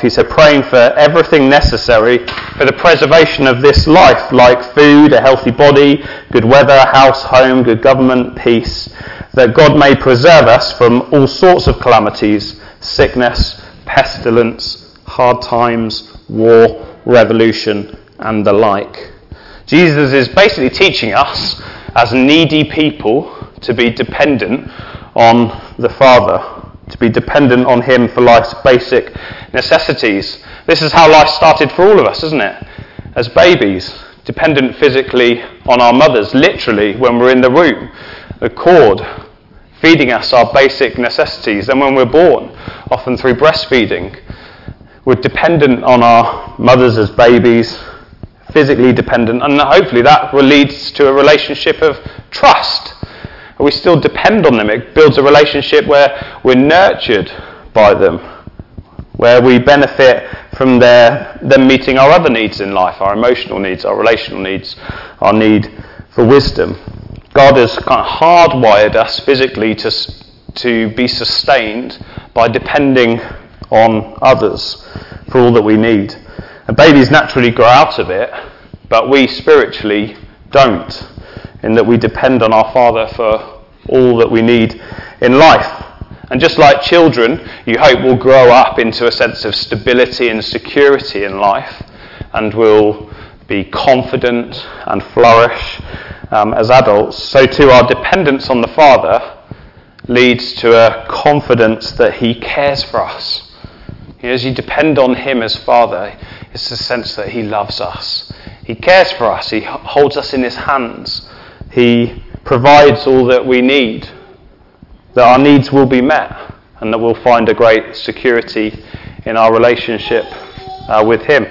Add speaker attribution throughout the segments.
Speaker 1: He said, praying for everything necessary for the preservation of this life, like food, a healthy body, good weather, house, home, good government, peace, that God may preserve us from all sorts of calamities, sickness, pestilence, hard times, war, revolution, and the like. Jesus is basically teaching us, as needy people, to be dependent on the Father to be dependent on Him for life's basic necessities. This is how life started for all of us, isn't it? As babies, dependent physically on our mothers, literally, when we're in the womb, the cord feeding us our basic necessities. And when we're born, often through breastfeeding, we're dependent on our mothers as babies, physically dependent, and hopefully that leads to a relationship of trust we still depend on them. It builds a relationship where we're nurtured by them, where we benefit from their, them meeting our other needs in life, our emotional needs, our relational needs, our need for wisdom. God has kind of hardwired us physically to, to be sustained by depending on others for all that we need. And babies naturally grow out of it, but we spiritually don't in that we depend on our Father for all that we need in life. And just like children, you hope will grow up into a sense of stability and security in life and will be confident and flourish um, as adults, so too our dependence on the Father leads to a confidence that He cares for us. As you depend on Him as Father, it's a sense that He loves us. He cares for us. He holds us in His hands. He provides all that we need, that our needs will be met, and that we'll find a great security in our relationship uh, with Him.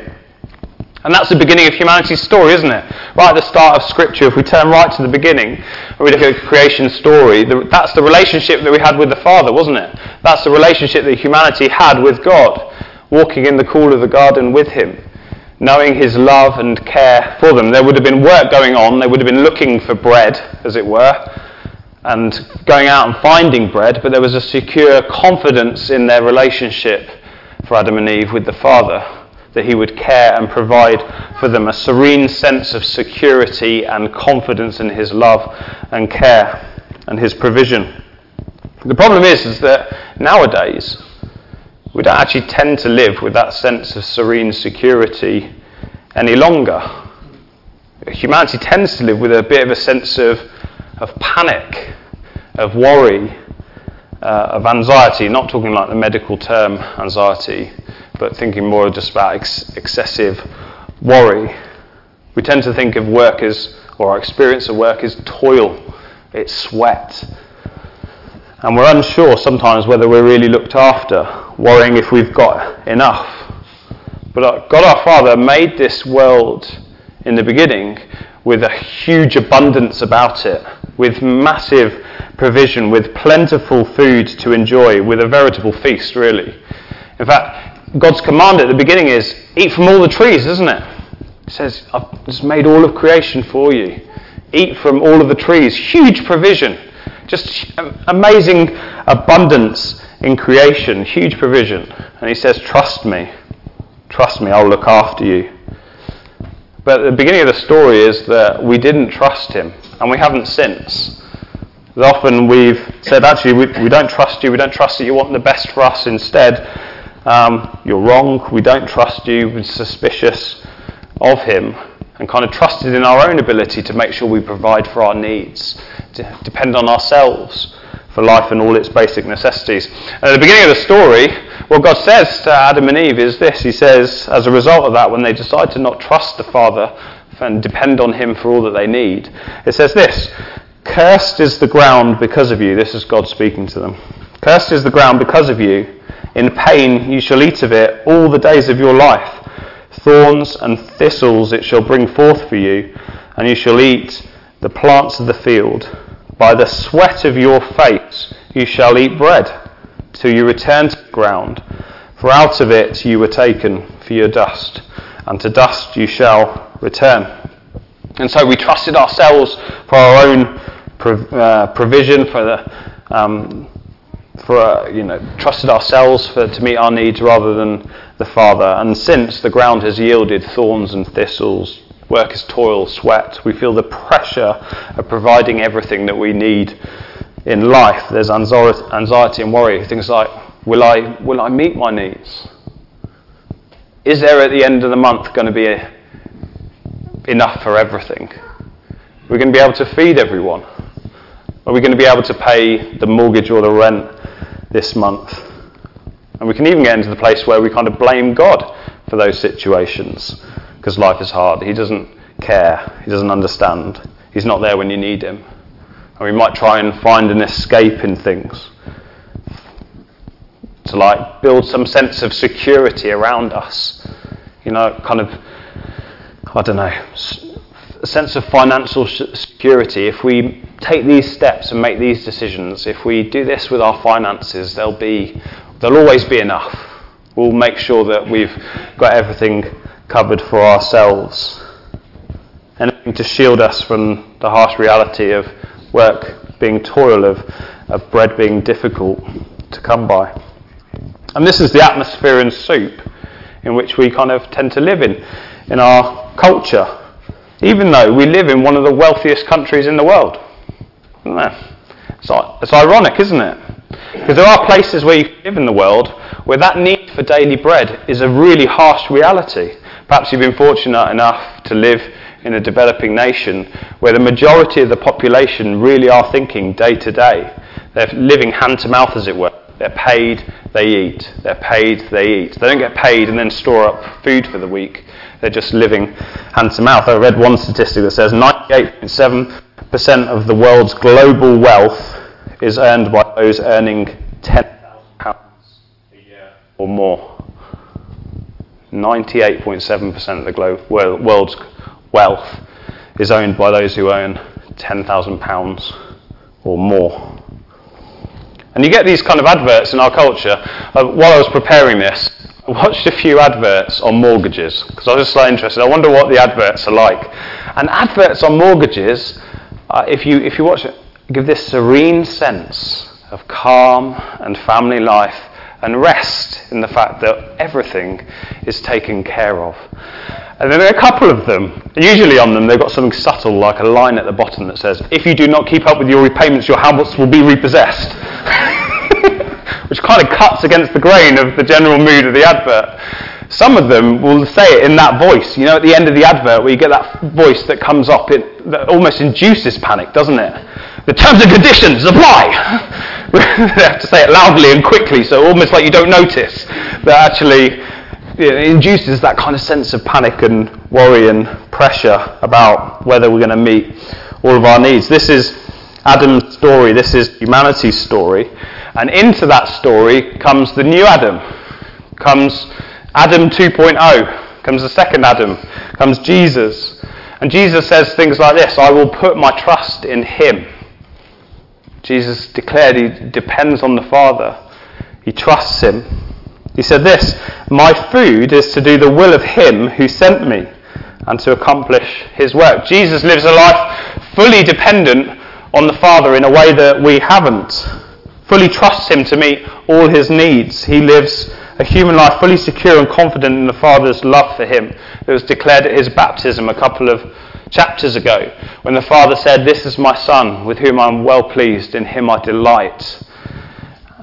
Speaker 1: And that's the beginning of humanity's story, isn't it? Right at the start of Scripture, if we turn right to the beginning and we look at creation story, that's the relationship that we had with the Father, wasn't it? That's the relationship that humanity had with God, walking in the cool of the garden with Him knowing his love and care for them. There would have been work going on, they would have been looking for bread, as it were, and going out and finding bread, but there was a secure confidence in their relationship for Adam and Eve with the Father that he would care and provide for them, a serene sense of security and confidence in his love and care and his provision. The problem is, is that nowadays, we don't actually tend to live with that sense of serene security any longer. Humanity tends to live with a bit of a sense of, of panic, of worry, uh, of anxiety, not talking like the medical term anxiety, but thinking more just about ex- excessive worry. We tend to think of work as, or our experience of work as toil, it's sweat, and we're unsure sometimes whether we're really looked after, worrying if we've got enough. But uh, God our Father made this world in the beginning with a huge abundance about it, with massive provision, with plentiful food to enjoy, with a veritable feast, really. In fact, God's command at the beginning is eat from all the trees, isn't it? He says, I've just made all of creation for you. Eat from all of the trees. Huge provision. Just amazing abundance in creation, huge provision. And he says, Trust me. Trust me, I'll look after you. But the beginning of the story is that we didn't trust him, and we haven't since. Often we've said, actually, we, we don't trust you, we don't trust that you want the best for us. Instead, um, you're wrong, we don't trust you, we're suspicious of him and kind of trusted in our own ability to make sure we provide for our needs, depend on ourselves for life and all its basic necessities. And at the beginning of the story, what God says to Adam and Eve is this He says, as a result of that, when they decide to not trust the Father and depend on Him for all that they need, it says this Cursed is the ground because of you. This is God speaking to them. Cursed is the ground because of you. In pain you shall eat of it all the days of your life. Thorns and thistles it shall bring forth for you, and you shall eat the plants of the field. By the sweat of your face you shall eat bread, till you return to the ground. For out of it you were taken for your dust, and to dust you shall return. And so we trusted ourselves for our own uh, provision, for the um, for uh, you know trusted ourselves for, to meet our needs rather than the Father. And since the ground has yielded thorns and thistles, work is toil, sweat, we feel the pressure of providing everything that we need in life. There's anxiety and worry. Things like, will I, will I meet my needs? Is there at the end of the month going to be a, enough for everything? We're going to be able to feed everyone. Are we going to be able to pay the mortgage or the rent this month? And we can even get into the place where we kind of blame God for those situations because life is hard. He doesn't care, He doesn't understand, He's not there when you need Him. And we might try and find an escape in things to like build some sense of security around us. You know, kind of, I don't know, a sense of financial security. If we take these steps and make these decisions, if we do this with our finances, there'll be There'll always be enough. We'll make sure that we've got everything covered for ourselves. Anything to shield us from the harsh reality of work being toil, of, of bread being difficult to come by. And this is the atmosphere and soup in which we kind of tend to live in, in our culture, even though we live in one of the wealthiest countries in the world. It's, it's ironic, isn't it? Because there are places where you live in the world where that need for daily bread is a really harsh reality. Perhaps you've been fortunate enough to live in a developing nation where the majority of the population really are thinking day to day. They're living hand to mouth, as it were. They're paid, they eat. They're paid, they eat. They don't get paid and then store up food for the week. They're just living hand to mouth. I read one statistic that says 98.7% of the world's global wealth is earned by those earning £10,000 a year or more. 98.7% of the glo- world's wealth is owned by those who earn £10,000 or more. And you get these kind of adverts in our culture. Uh, while I was preparing this, I watched a few adverts on mortgages because I was just so interested. I wonder what the adverts are like. And adverts on mortgages, uh, if, you, if you watch it, give this serene sense of calm and family life and rest in the fact that everything is taken care of. And then there are a couple of them. Usually on them, they've got something subtle, like a line at the bottom that says, If you do not keep up with your repayments, your house will be repossessed. Which kind of cuts against the grain of the general mood of the advert. Some of them will say it in that voice. You know, at the end of the advert, where you get that voice that comes up, it that almost induces panic, doesn't it? The terms and conditions apply. they have to say it loudly and quickly, so almost like you don't notice that actually induces that kind of sense of panic and worry and pressure about whether we're going to meet all of our needs. This is Adam's story. This is humanity's story, and into that story comes the new Adam. Comes Adam 2.0. Comes the second Adam. Comes Jesus. And Jesus says things like this I will put my trust in him. Jesus declared he depends on the Father, he trusts him. He said this My food is to do the will of him who sent me and to accomplish his work. Jesus lives a life fully dependent on the Father in a way that we haven't. Fully trusts him to meet all his needs. He lives a human life fully secure and confident in the Father's love for him. It was declared at his baptism a couple of chapters ago when the Father said, This is my Son, with whom I am well pleased, in him I delight.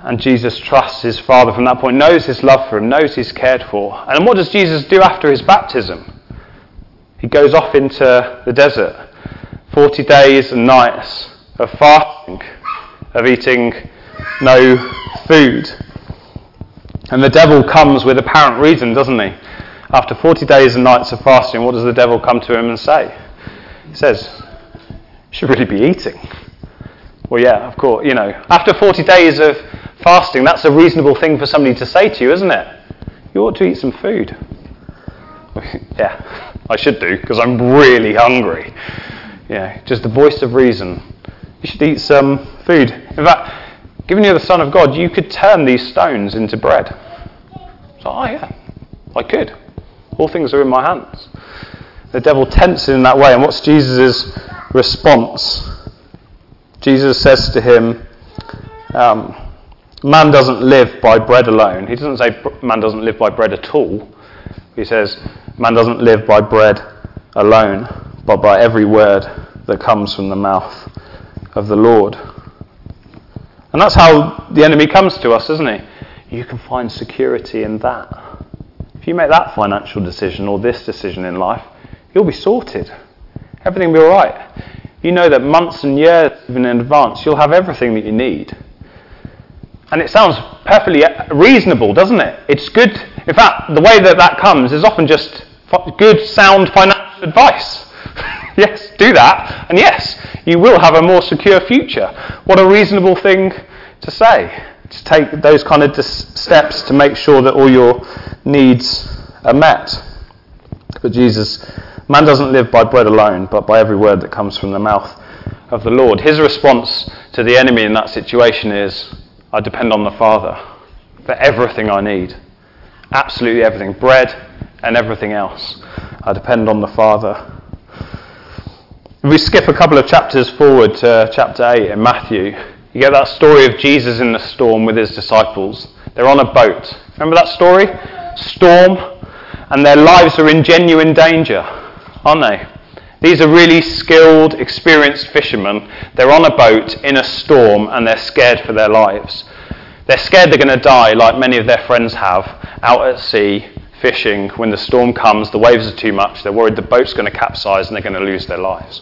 Speaker 1: And Jesus trusts his Father from that point, knows his love for him, knows he's cared for. And what does Jesus do after his baptism? He goes off into the desert. 40 days and nights of fasting, of eating no food. And the devil comes with apparent reason, doesn't he? After 40 days and nights of fasting, what does the devil come to him and say? He says, You should really be eating. Well, yeah, of course. You know, after 40 days of fasting, that's a reasonable thing for somebody to say to you, isn't it? You ought to eat some food. yeah, I should do, because I'm really hungry. Yeah, just the voice of reason. You should eat some food. In fact, given you're the Son of God, you could turn these stones into bread. So, oh, yeah, I could. All things are in my hands the devil tempts him in that way. And what's Jesus' response? Jesus says to him, um, man doesn't live by bread alone. He doesn't say man doesn't live by bread at all. He says man doesn't live by bread alone, but by every word that comes from the mouth of the Lord. And that's how the enemy comes to us, isn't he? You can find security in that. If you make that financial decision or this decision in life, you'll be sorted. Everything will be all right. You know that months and years, even in advance, you'll have everything that you need. And it sounds perfectly reasonable, doesn't it? It's good. In fact, the way that that comes is often just good, sound financial advice. yes, do that. And yes, you will have a more secure future. What a reasonable thing to say. To take those kind of steps to make sure that all your needs are met. But Jesus, man doesn't live by bread alone, but by every word that comes from the mouth of the Lord. His response to the enemy in that situation is I depend on the Father for everything I need. Absolutely everything. Bread and everything else. I depend on the Father. If we skip a couple of chapters forward to chapter 8 in Matthew, you get that story of Jesus in the storm with his disciples. They're on a boat. Remember that story? Storm, and their lives are in genuine danger, aren't they? These are really skilled, experienced fishermen. They're on a boat in a storm and they're scared for their lives. They're scared they're going to die, like many of their friends have, out at sea, fishing. When the storm comes, the waves are too much. They're worried the boat's going to capsize and they're going to lose their lives.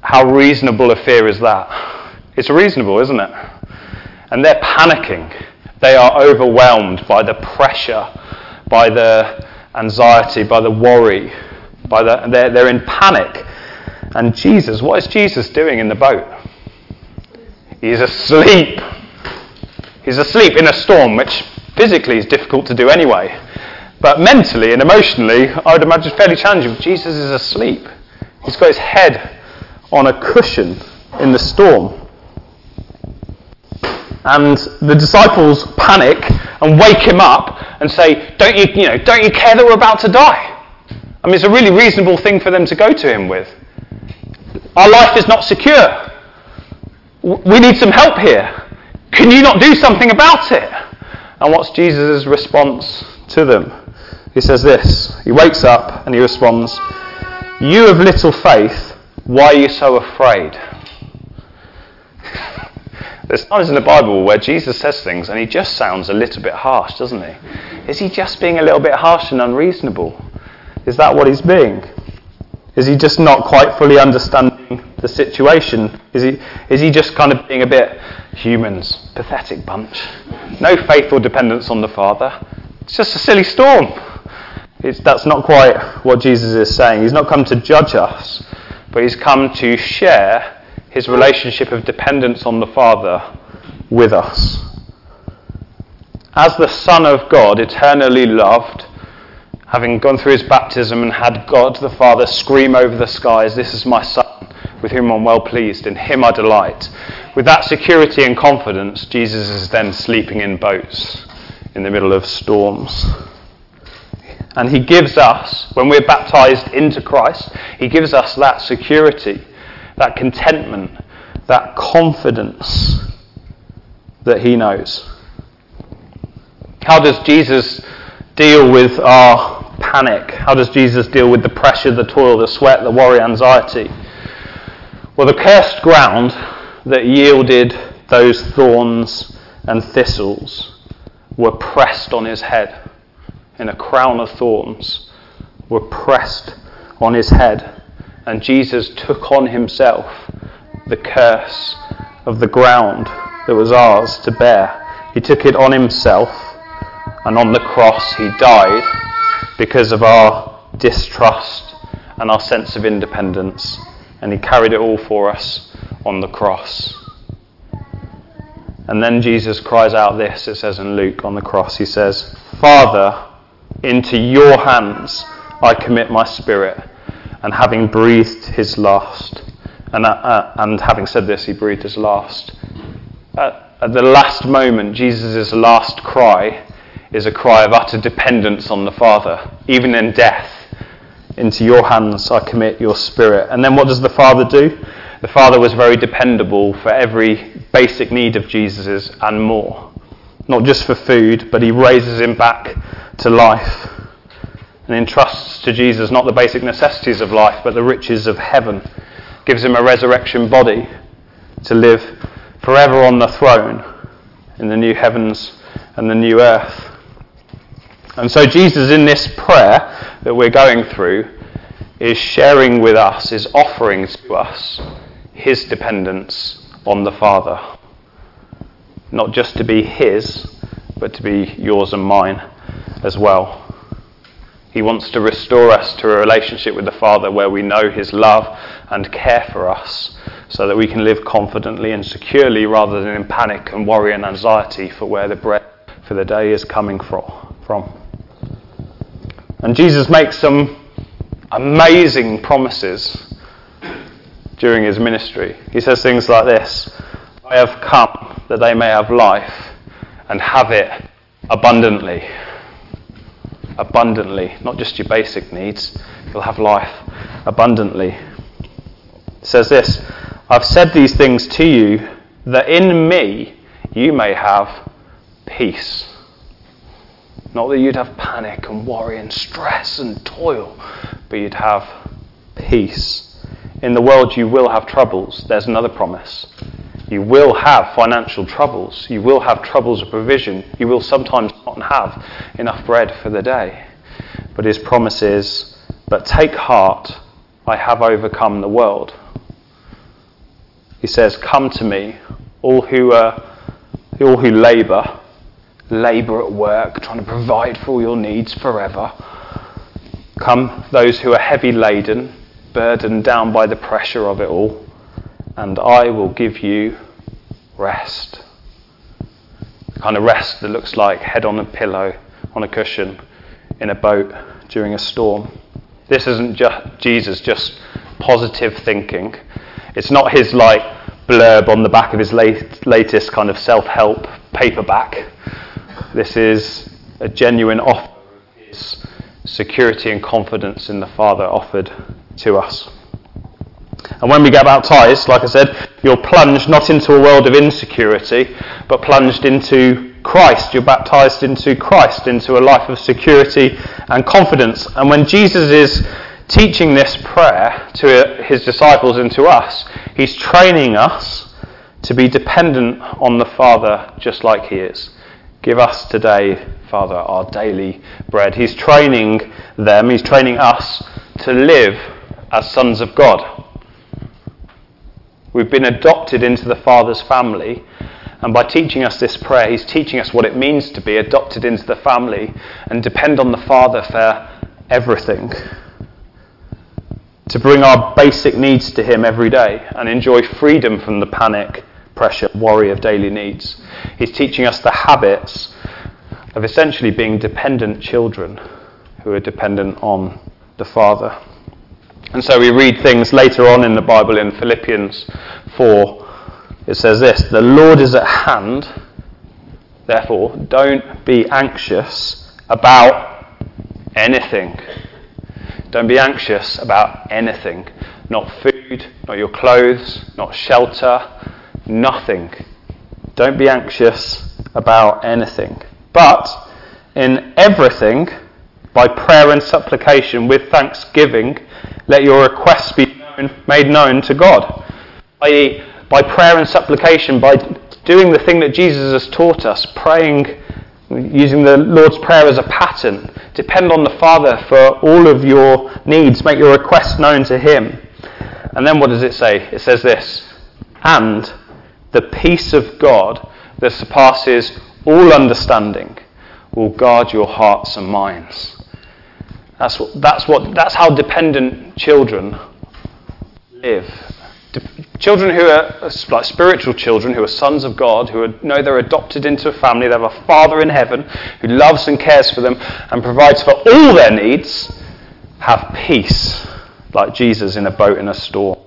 Speaker 1: How reasonable a fear is that? It's reasonable, isn't it? And they're panicking. They are overwhelmed by the pressure, by the anxiety, by the worry. By the, they're, they're in panic. And Jesus, what is Jesus doing in the boat? He's asleep. He's asleep in a storm, which physically is difficult to do anyway. But mentally and emotionally, I would imagine fairly challenging. Jesus is asleep. He's got his head on a cushion in the storm. And the disciples panic and wake him up and say, Don't you, you know, don't you care that we're about to die? I mean, it's a really reasonable thing for them to go to him with. Our life is not secure. We need some help here. Can you not do something about it? And what's Jesus' response to them? He says this He wakes up and he responds, You have little faith, why are you so afraid? There's times in the Bible where Jesus says things and he just sounds a little bit harsh, doesn't he? Is he just being a little bit harsh and unreasonable? Is that what he's being? Is he just not quite fully understanding the situation? Is he, is he just kind of being a bit humans, pathetic bunch? No faith or dependence on the Father. It's just a silly storm. It's, that's not quite what Jesus is saying. He's not come to judge us, but he's come to share his relationship of dependence on the Father with us. As the Son of God, eternally loved, having gone through his baptism and had God the Father scream over the skies, This is my Son, with whom I'm well pleased, in him I delight. With that security and confidence, Jesus is then sleeping in boats in the middle of storms. And he gives us, when we're baptized into Christ, he gives us that security, that contentment, that confidence that he knows. How does Jesus deal with our panic? How does Jesus deal with the pressure, the toil, the sweat, the worry, anxiety? Well, the cursed ground that yielded those thorns and thistles were pressed on his head in a crown of thorns were pressed on his head. And Jesus took on himself the curse of the ground that was ours to bear. He took it on himself, and on the cross he died because of our distrust and our sense of independence. And he carried it all for us on the cross. And then Jesus cries out this, it says in Luke on the cross, he says, Father, into your hands I commit my spirit. And having breathed his last, and, uh, uh, and having said this, he breathed his last. At, at the last moment, Jesus' last cry is a cry of utter dependence on the Father, even in death. Into your hands I commit your spirit. And then what does the Father do? The Father was very dependable for every basic need of Jesus's and more. Not just for food, but he raises him back to life and entrusts to Jesus not the basic necessities of life, but the riches of heaven. Gives him a resurrection body to live forever on the throne in the new heavens and the new earth. And so, Jesus, in this prayer that we're going through, is sharing with us, is offering to us his dependence on the Father. Not just to be his, but to be yours and mine as well. He wants to restore us to a relationship with the Father where we know his love and care for us so that we can live confidently and securely rather than in panic and worry and anxiety for where the bread for the day is coming from. And Jesus makes some amazing promises during his ministry. He says things like this I have come that they may have life and have it abundantly. Abundantly, not just your basic needs, you'll have life abundantly. It says this I've said these things to you that in me you may have peace. Not that you'd have panic and worry and stress and toil, but you'd have peace. In the world, you will have troubles. There's another promise. You will have financial troubles. You will have troubles of provision. You will sometimes not have enough bread for the day. But his promise is, But take heart, I have overcome the world. He says, Come to me, all who, are, all who labour labour at work, trying to provide for all your needs forever. Come, those who are heavy laden, burdened down by the pressure of it all, and I will give you rest. The kind of rest that looks like head on a pillow, on a cushion, in a boat during a storm. This isn't just Jesus just positive thinking. It's not his like blurb on the back of his late, latest kind of self-help paperback this is a genuine offer of his security and confidence in the Father offered to us. And when we get baptized, like I said, you're plunged not into a world of insecurity, but plunged into Christ. You're baptized into Christ, into a life of security and confidence. And when Jesus is teaching this prayer to his disciples and to us, he's training us to be dependent on the Father just like he is. Give us today, Father, our daily bread. He's training them, he's training us to live as sons of God. We've been adopted into the Father's family, and by teaching us this prayer, he's teaching us what it means to be adopted into the family and depend on the Father for everything. To bring our basic needs to him every day and enjoy freedom from the panic pressure, worry of daily needs. He's teaching us the habits of essentially being dependent children who are dependent on the Father. And so we read things later on in the Bible in Philippians 4. It says this The Lord is at hand, therefore, don't be anxious about anything. Don't be anxious about anything. Not food, not your clothes, not shelter, nothing. Don't be anxious about anything. But in everything, by prayer and supplication with thanksgiving, let your requests be known, made known to God. I.e., by prayer and supplication, by doing the thing that Jesus has taught us, praying, using the Lord's Prayer as a pattern. Depend on the Father for all of your needs. Make your requests known to Him. And then what does it say? It says this And the peace of God that surpasses all understanding will guard your hearts and minds. That's what, that's what, that's how dependent children live. De- children who are like spiritual children, who are sons of God, who are, know they're adopted into a family, they have a Father in heaven who loves and cares for them and provides for all their needs, have peace, like Jesus in a boat in a storm.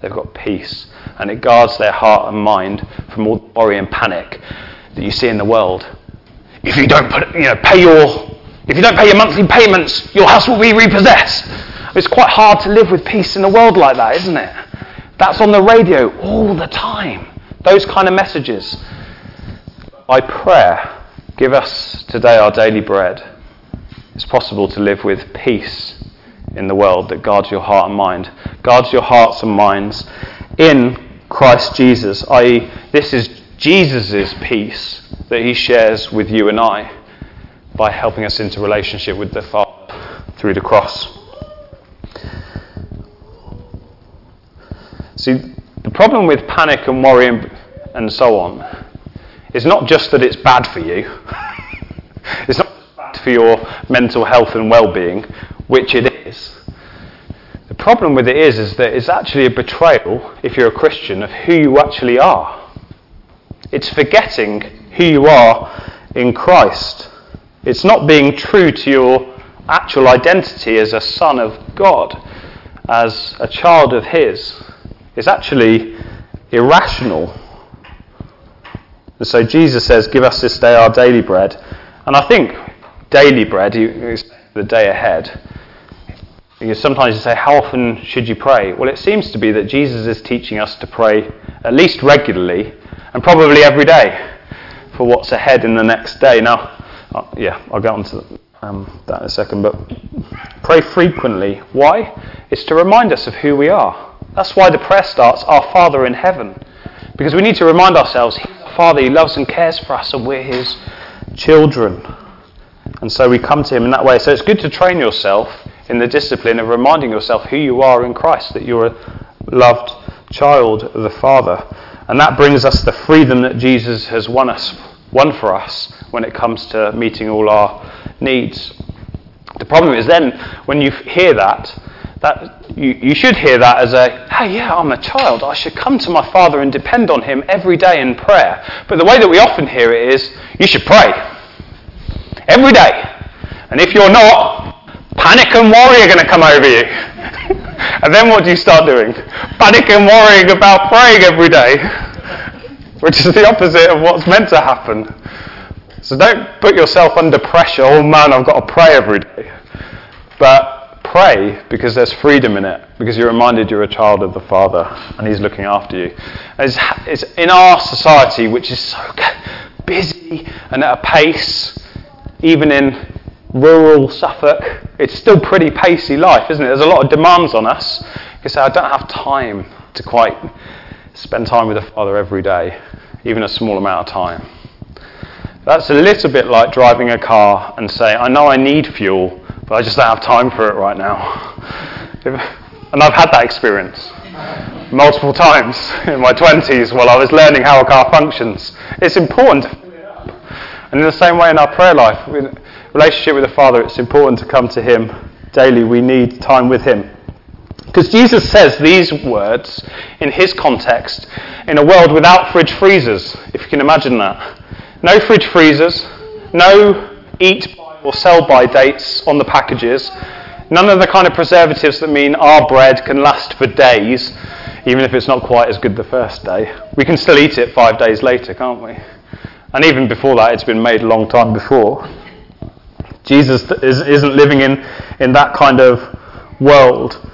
Speaker 1: They've got peace and it guards their heart and mind from all the worry and panic that you see in the world. If you don't put, you know, pay your, if you don't pay your monthly payments, your house will be repossessed. It's quite hard to live with peace in a world like that, isn't it? That's on the radio all the time. Those kind of messages. By prayer, give us today our daily bread. It's possible to live with peace in the world that guards your heart and mind, guards your hearts and minds in Christ Jesus, i.e., this is Jesus' peace that he shares with you and I by helping us into relationship with the Father through the cross. See, the problem with panic and worry and, and so on is not just that it's bad for you, it's not bad for your mental health and well being, which it is. The problem with it is, is that it's actually a betrayal, if you're a Christian, of who you actually are. It's forgetting who you are in Christ. It's not being true to your actual identity as a son of God, as a child of His. It's actually irrational. And so Jesus says, Give us this day our daily bread. And I think daily bread, is the day ahead. Because sometimes you say, How often should you pray? Well, it seems to be that Jesus is teaching us to pray at least regularly and probably every day for what's ahead in the next day. Now, uh, yeah, I'll get on to um, that in a second, but pray frequently. Why? It's to remind us of who we are. That's why the prayer starts, Our Father in heaven. Because we need to remind ourselves, He's our Father, He loves and cares for us, and we're His children. And so we come to Him in that way. So it's good to train yourself in the discipline of reminding yourself who you are in Christ, that you're a loved child of the Father. And that brings us the freedom that Jesus has won us won for us when it comes to meeting all our needs. The problem is then when you hear that, that you, you should hear that as a, hey, yeah, I'm a child. I should come to my Father and depend on Him every day in prayer. But the way that we often hear it is, you should pray every day. And if you're not, panic and worry are going to come over you. and then what do you start doing? Panic and worrying about praying every day which is the opposite of what's meant to happen. So don't put yourself under pressure, oh man, I've got to pray every day. But pray because there's freedom in it, because you're reminded you're a child of the Father and He's looking after you. It's, it's in our society, which is so busy and at a pace, even in rural Suffolk, it's still pretty pacey life, isn't it? There's a lot of demands on us. You say, I don't have time to quite spend time with the Father every day, even a small amount of time. That's a little bit like driving a car and saying, I know I need fuel, but I just don't have time for it right now. and I've had that experience multiple times in my 20s while I was learning how a car functions. It's important And in the same way in our prayer life, relationship with the Father, it's important to come to Him daily. We need time with Him. Because Jesus says these words in his context in a world without fridge freezers, if you can imagine that. No fridge freezers, no eat by or sell by dates on the packages, none of the kind of preservatives that mean our bread can last for days, even if it's not quite as good the first day. We can still eat it five days later, can't we? And even before that, it's been made a long time before. Jesus isn't living in, in that kind of world.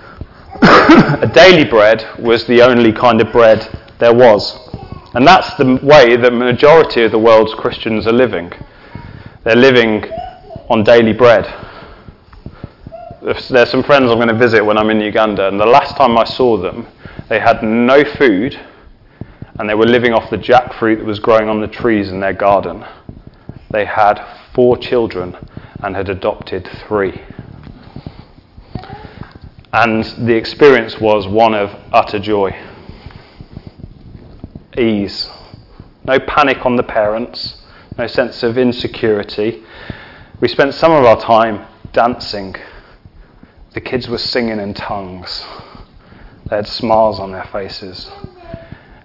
Speaker 1: a daily bread was the only kind of bread there was. And that's the way the majority of the world's Christians are living. They're living on daily bread. There's some friends I'm going to visit when I'm in Uganda, and the last time I saw them, they had no food and they were living off the jackfruit that was growing on the trees in their garden. They had four children and had adopted three. And the experience was one of utter joy, ease, no panic on the parents, no sense of insecurity. We spent some of our time dancing. The kids were singing in tongues. They had smiles on their faces.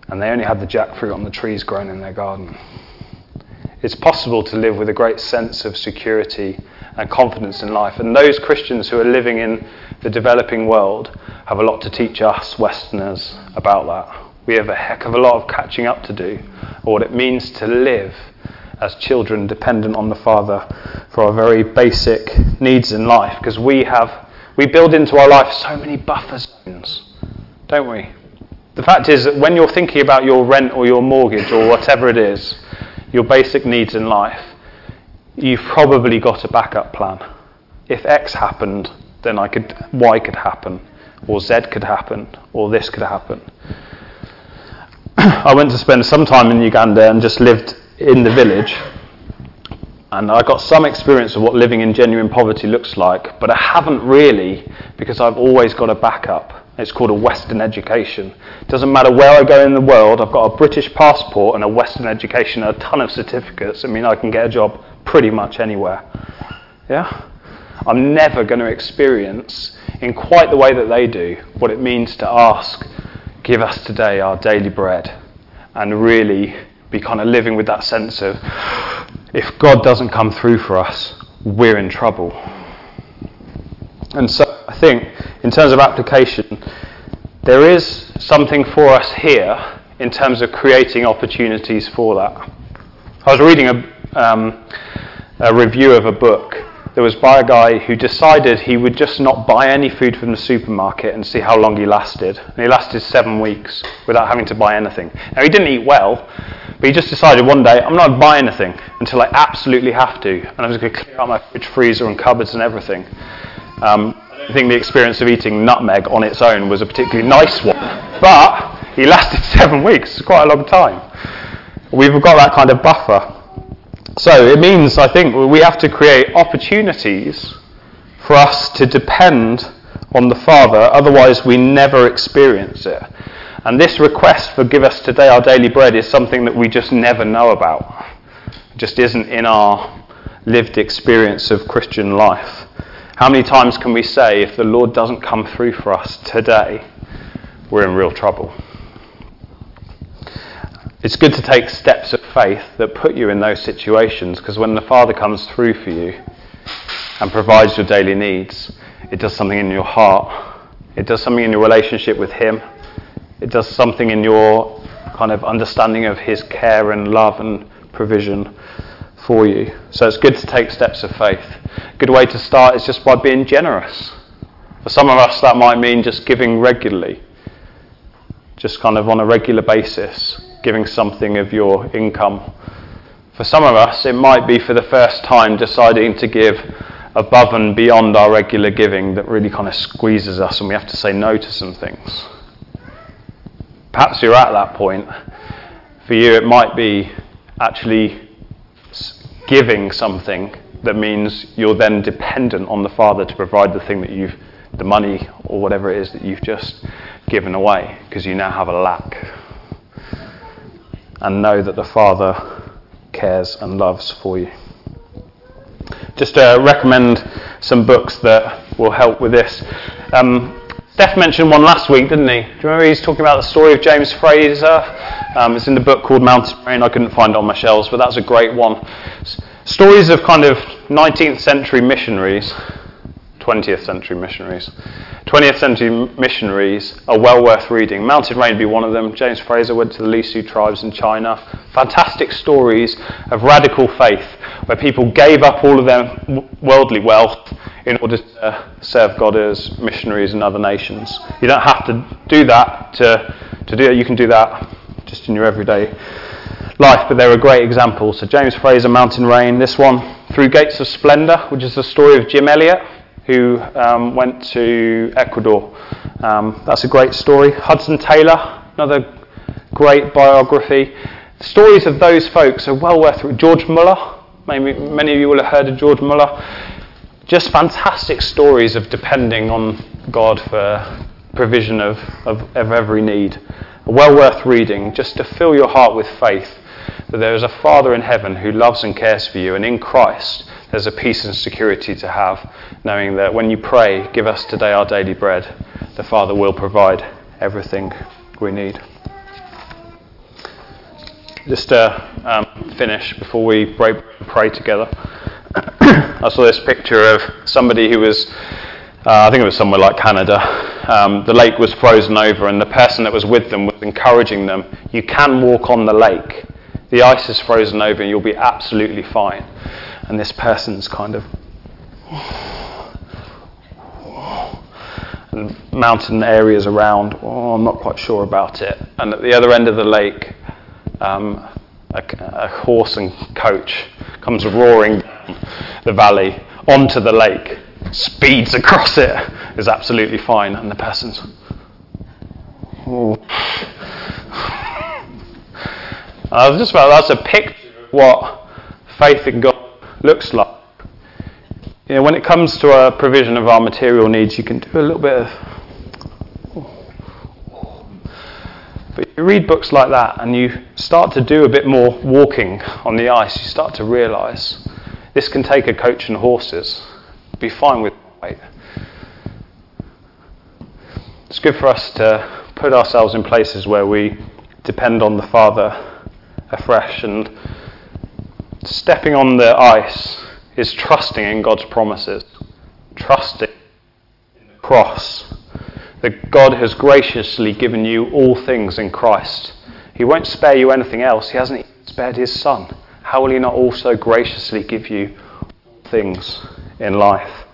Speaker 1: And they only had the jackfruit on the trees growing in their garden. It's possible to live with a great sense of security and confidence in life. And those Christians who are living in the developing world have a lot to teach us Westerners about that. We have a heck of a lot of catching up to do, or what it means to live as children dependent on the Father for our very basic needs in life, because we have we build into our life so many buffer zones, don't we? The fact is that when you're thinking about your rent or your mortgage or whatever it is, your basic needs in life, you've probably got a backup plan. If X happened, then I could Y could happen, or Z could happen, or this could happen. I went to spend some time in Uganda and just lived in the village. And I got some experience of what living in genuine poverty looks like, but I haven't really because I've always got a backup. It's called a Western education. Doesn't matter where I go in the world, I've got a British passport and a Western education and a ton of certificates. I mean, I can get a job pretty much anywhere. Yeah? I'm never going to experience, in quite the way that they do, what it means to ask, Give us today our daily bread, and really be kind of living with that sense of, if God doesn't come through for us, we're in trouble. And so I think, in terms of application, there is something for us here in terms of creating opportunities for that. I was reading a, um, a review of a book that was by a guy who decided he would just not buy any food from the supermarket and see how long he lasted. And he lasted seven weeks without having to buy anything. Now, he didn't eat well, but he just decided one day, I'm not going to buy anything until I absolutely have to. And I was going to clear out my fridge, freezer, and cupboards and everything. Um, think the experience of eating nutmeg on its own was a particularly nice one, but he lasted seven weeks, it's quite a long time. We've got that kind of buffer. So it means, I think, we have to create opportunities for us to depend on the Father, otherwise, we never experience it. And this request for give us today our daily bread is something that we just never know about. It just isn't in our lived experience of Christian life. How many times can we say, if the Lord doesn't come through for us today, we're in real trouble? It's good to take steps of faith that put you in those situations because when the Father comes through for you and provides your daily needs, it does something in your heart. It does something in your relationship with Him. It does something in your kind of understanding of His care and love and provision for you. So it's good to take steps of faith. A good way to start is just by being generous. For some of us, that might mean just giving regularly, just kind of on a regular basis, giving something of your income. For some of us, it might be for the first time deciding to give above and beyond our regular giving that really kind of squeezes us and we have to say no to some things. Perhaps you're at that point. For you, it might be actually giving something that means you're then dependent on the Father to provide the thing that you've, the money or whatever it is that you've just given away, because you now have a lack. And know that the Father cares and loves for you. Just to recommend some books that will help with this. Um, Steph mentioned one last week, didn't he? Do you remember he's talking about the story of James Fraser? Um, it's in the book called Mountain Rain. I couldn't find it on my shelves, but that's a great one. Stories of kind of 19th century missionaries, 20th century missionaries. 20th century missionaries are well worth reading. Mountain Rain would be one of them. James Fraser went to the Lisu tribes in China. Fantastic stories of radical faith where people gave up all of their worldly wealth in order to serve God as missionaries in other nations. You don't have to do that to, to do it. You can do that just in your everyday life, but they're a great example. So James Fraser, Mountain Rain. This one, Through Gates of Splendor, which is the story of Jim Elliot, who um, went to Ecuador. Um, that's a great story. Hudson Taylor, another great biography. The Stories of those folks are well worth it. George Muller, maybe many of you will have heard of George Muller just fantastic stories of depending on God for provision of, of, of every need. Well worth reading, just to fill your heart with faith that there is a Father in heaven who loves and cares for you, and in Christ there's a peace and security to have, knowing that when you pray, give us today our daily bread, the Father will provide everything we need. Just to um, finish before we pray together. I saw this picture of somebody who was, uh, I think it was somewhere like Canada. Um, the lake was frozen over, and the person that was with them was encouraging them you can walk on the lake. The ice is frozen over, and you'll be absolutely fine. And this person's kind of. And mountain areas around. Oh, I'm not quite sure about it. And at the other end of the lake, um, a, a horse and coach comes roaring down the valley onto the lake, speeds across it, is absolutely fine, and the person's. Oh. I was just about that's a picture of what faith in God looks like. You know, when it comes to a provision of our material needs, you can do a little bit of. But you read books like that and you start to do a bit more walking on the ice, you start to realise this can take a coach and horses. Be fine with weight. It's good for us to put ourselves in places where we depend on the Father afresh and stepping on the ice is trusting in God's promises, trusting in the cross, that God has graciously given you all things in Christ. He won't spare you anything else. He hasn't spared his Son. How will He not also graciously give you things in life?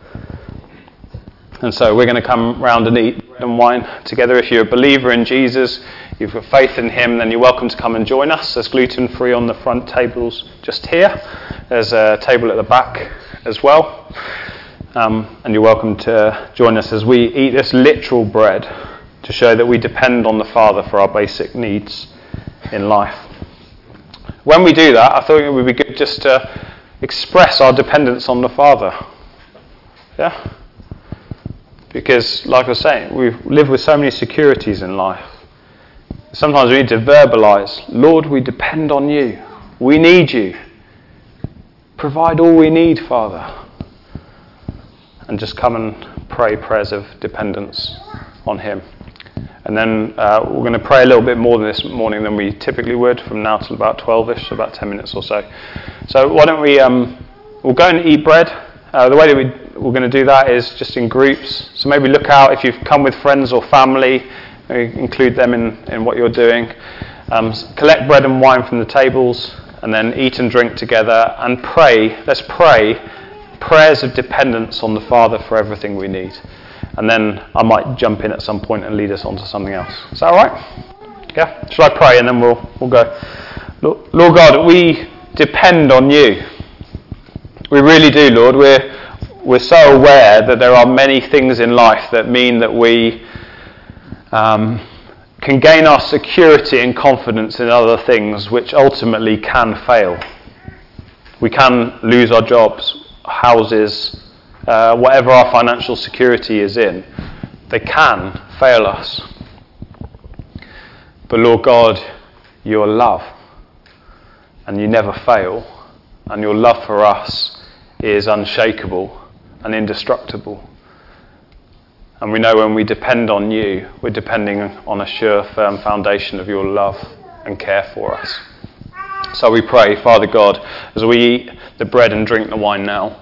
Speaker 1: And so we're going to come round and eat bread and wine together. If you're a believer in Jesus, you've got faith in Him, then you're welcome to come and join us. There's gluten free on the front tables just here. There's a table at the back as well. Um, and you're welcome to join us as we eat this literal bread to show that we depend on the Father for our basic needs in life. When we do that, I thought it would be good just to express our dependence on the Father. Yeah? Because, like I was saying, we live with so many securities in life. Sometimes we need to verbalize Lord, we depend on you. We need you. Provide all we need, Father. And just come and pray prayers of dependence on Him. And then uh, we're going to pray a little bit more this morning than we typically would from now till about 12 ish, so about 10 minutes or so. So why don't we, um, we'll go and eat bread. Uh, the way that we, we're going to do that is just in groups. So maybe look out if you've come with friends or family, include them in, in what you're doing. Um, collect bread and wine from the tables and then eat and drink together and pray. Let's pray prayers of dependence on the Father for everything we need. And then I might jump in at some point and lead us on to something else. Is that all right? Yeah? Shall I pray and then we'll, we'll go? Lord God, we depend on you. We really do, Lord. We're, we're so aware that there are many things in life that mean that we um, can gain our security and confidence in other things which ultimately can fail. We can lose our jobs, houses, uh, whatever our financial security is in. They can fail us. But Lord God, your love, and you never fail, and your love for us is unshakable and indestructible. And we know when we depend on you, we're depending on a sure, firm foundation of your love and care for us. So we pray, Father God, as we eat the bread and drink the wine now,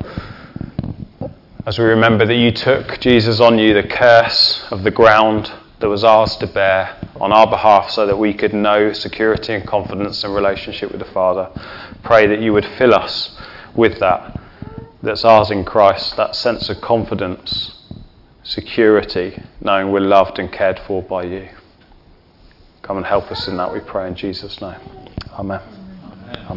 Speaker 1: as we remember that you took, Jesus, on you the curse of the ground that was ours to bear on our behalf so that we could know security and confidence and relationship with the Father. Pray that you would fill us with that, that's ours in Christ, that sense of confidence security, knowing we're loved and cared for by you. Come and help us in that, we pray in Jesus' name. Amen.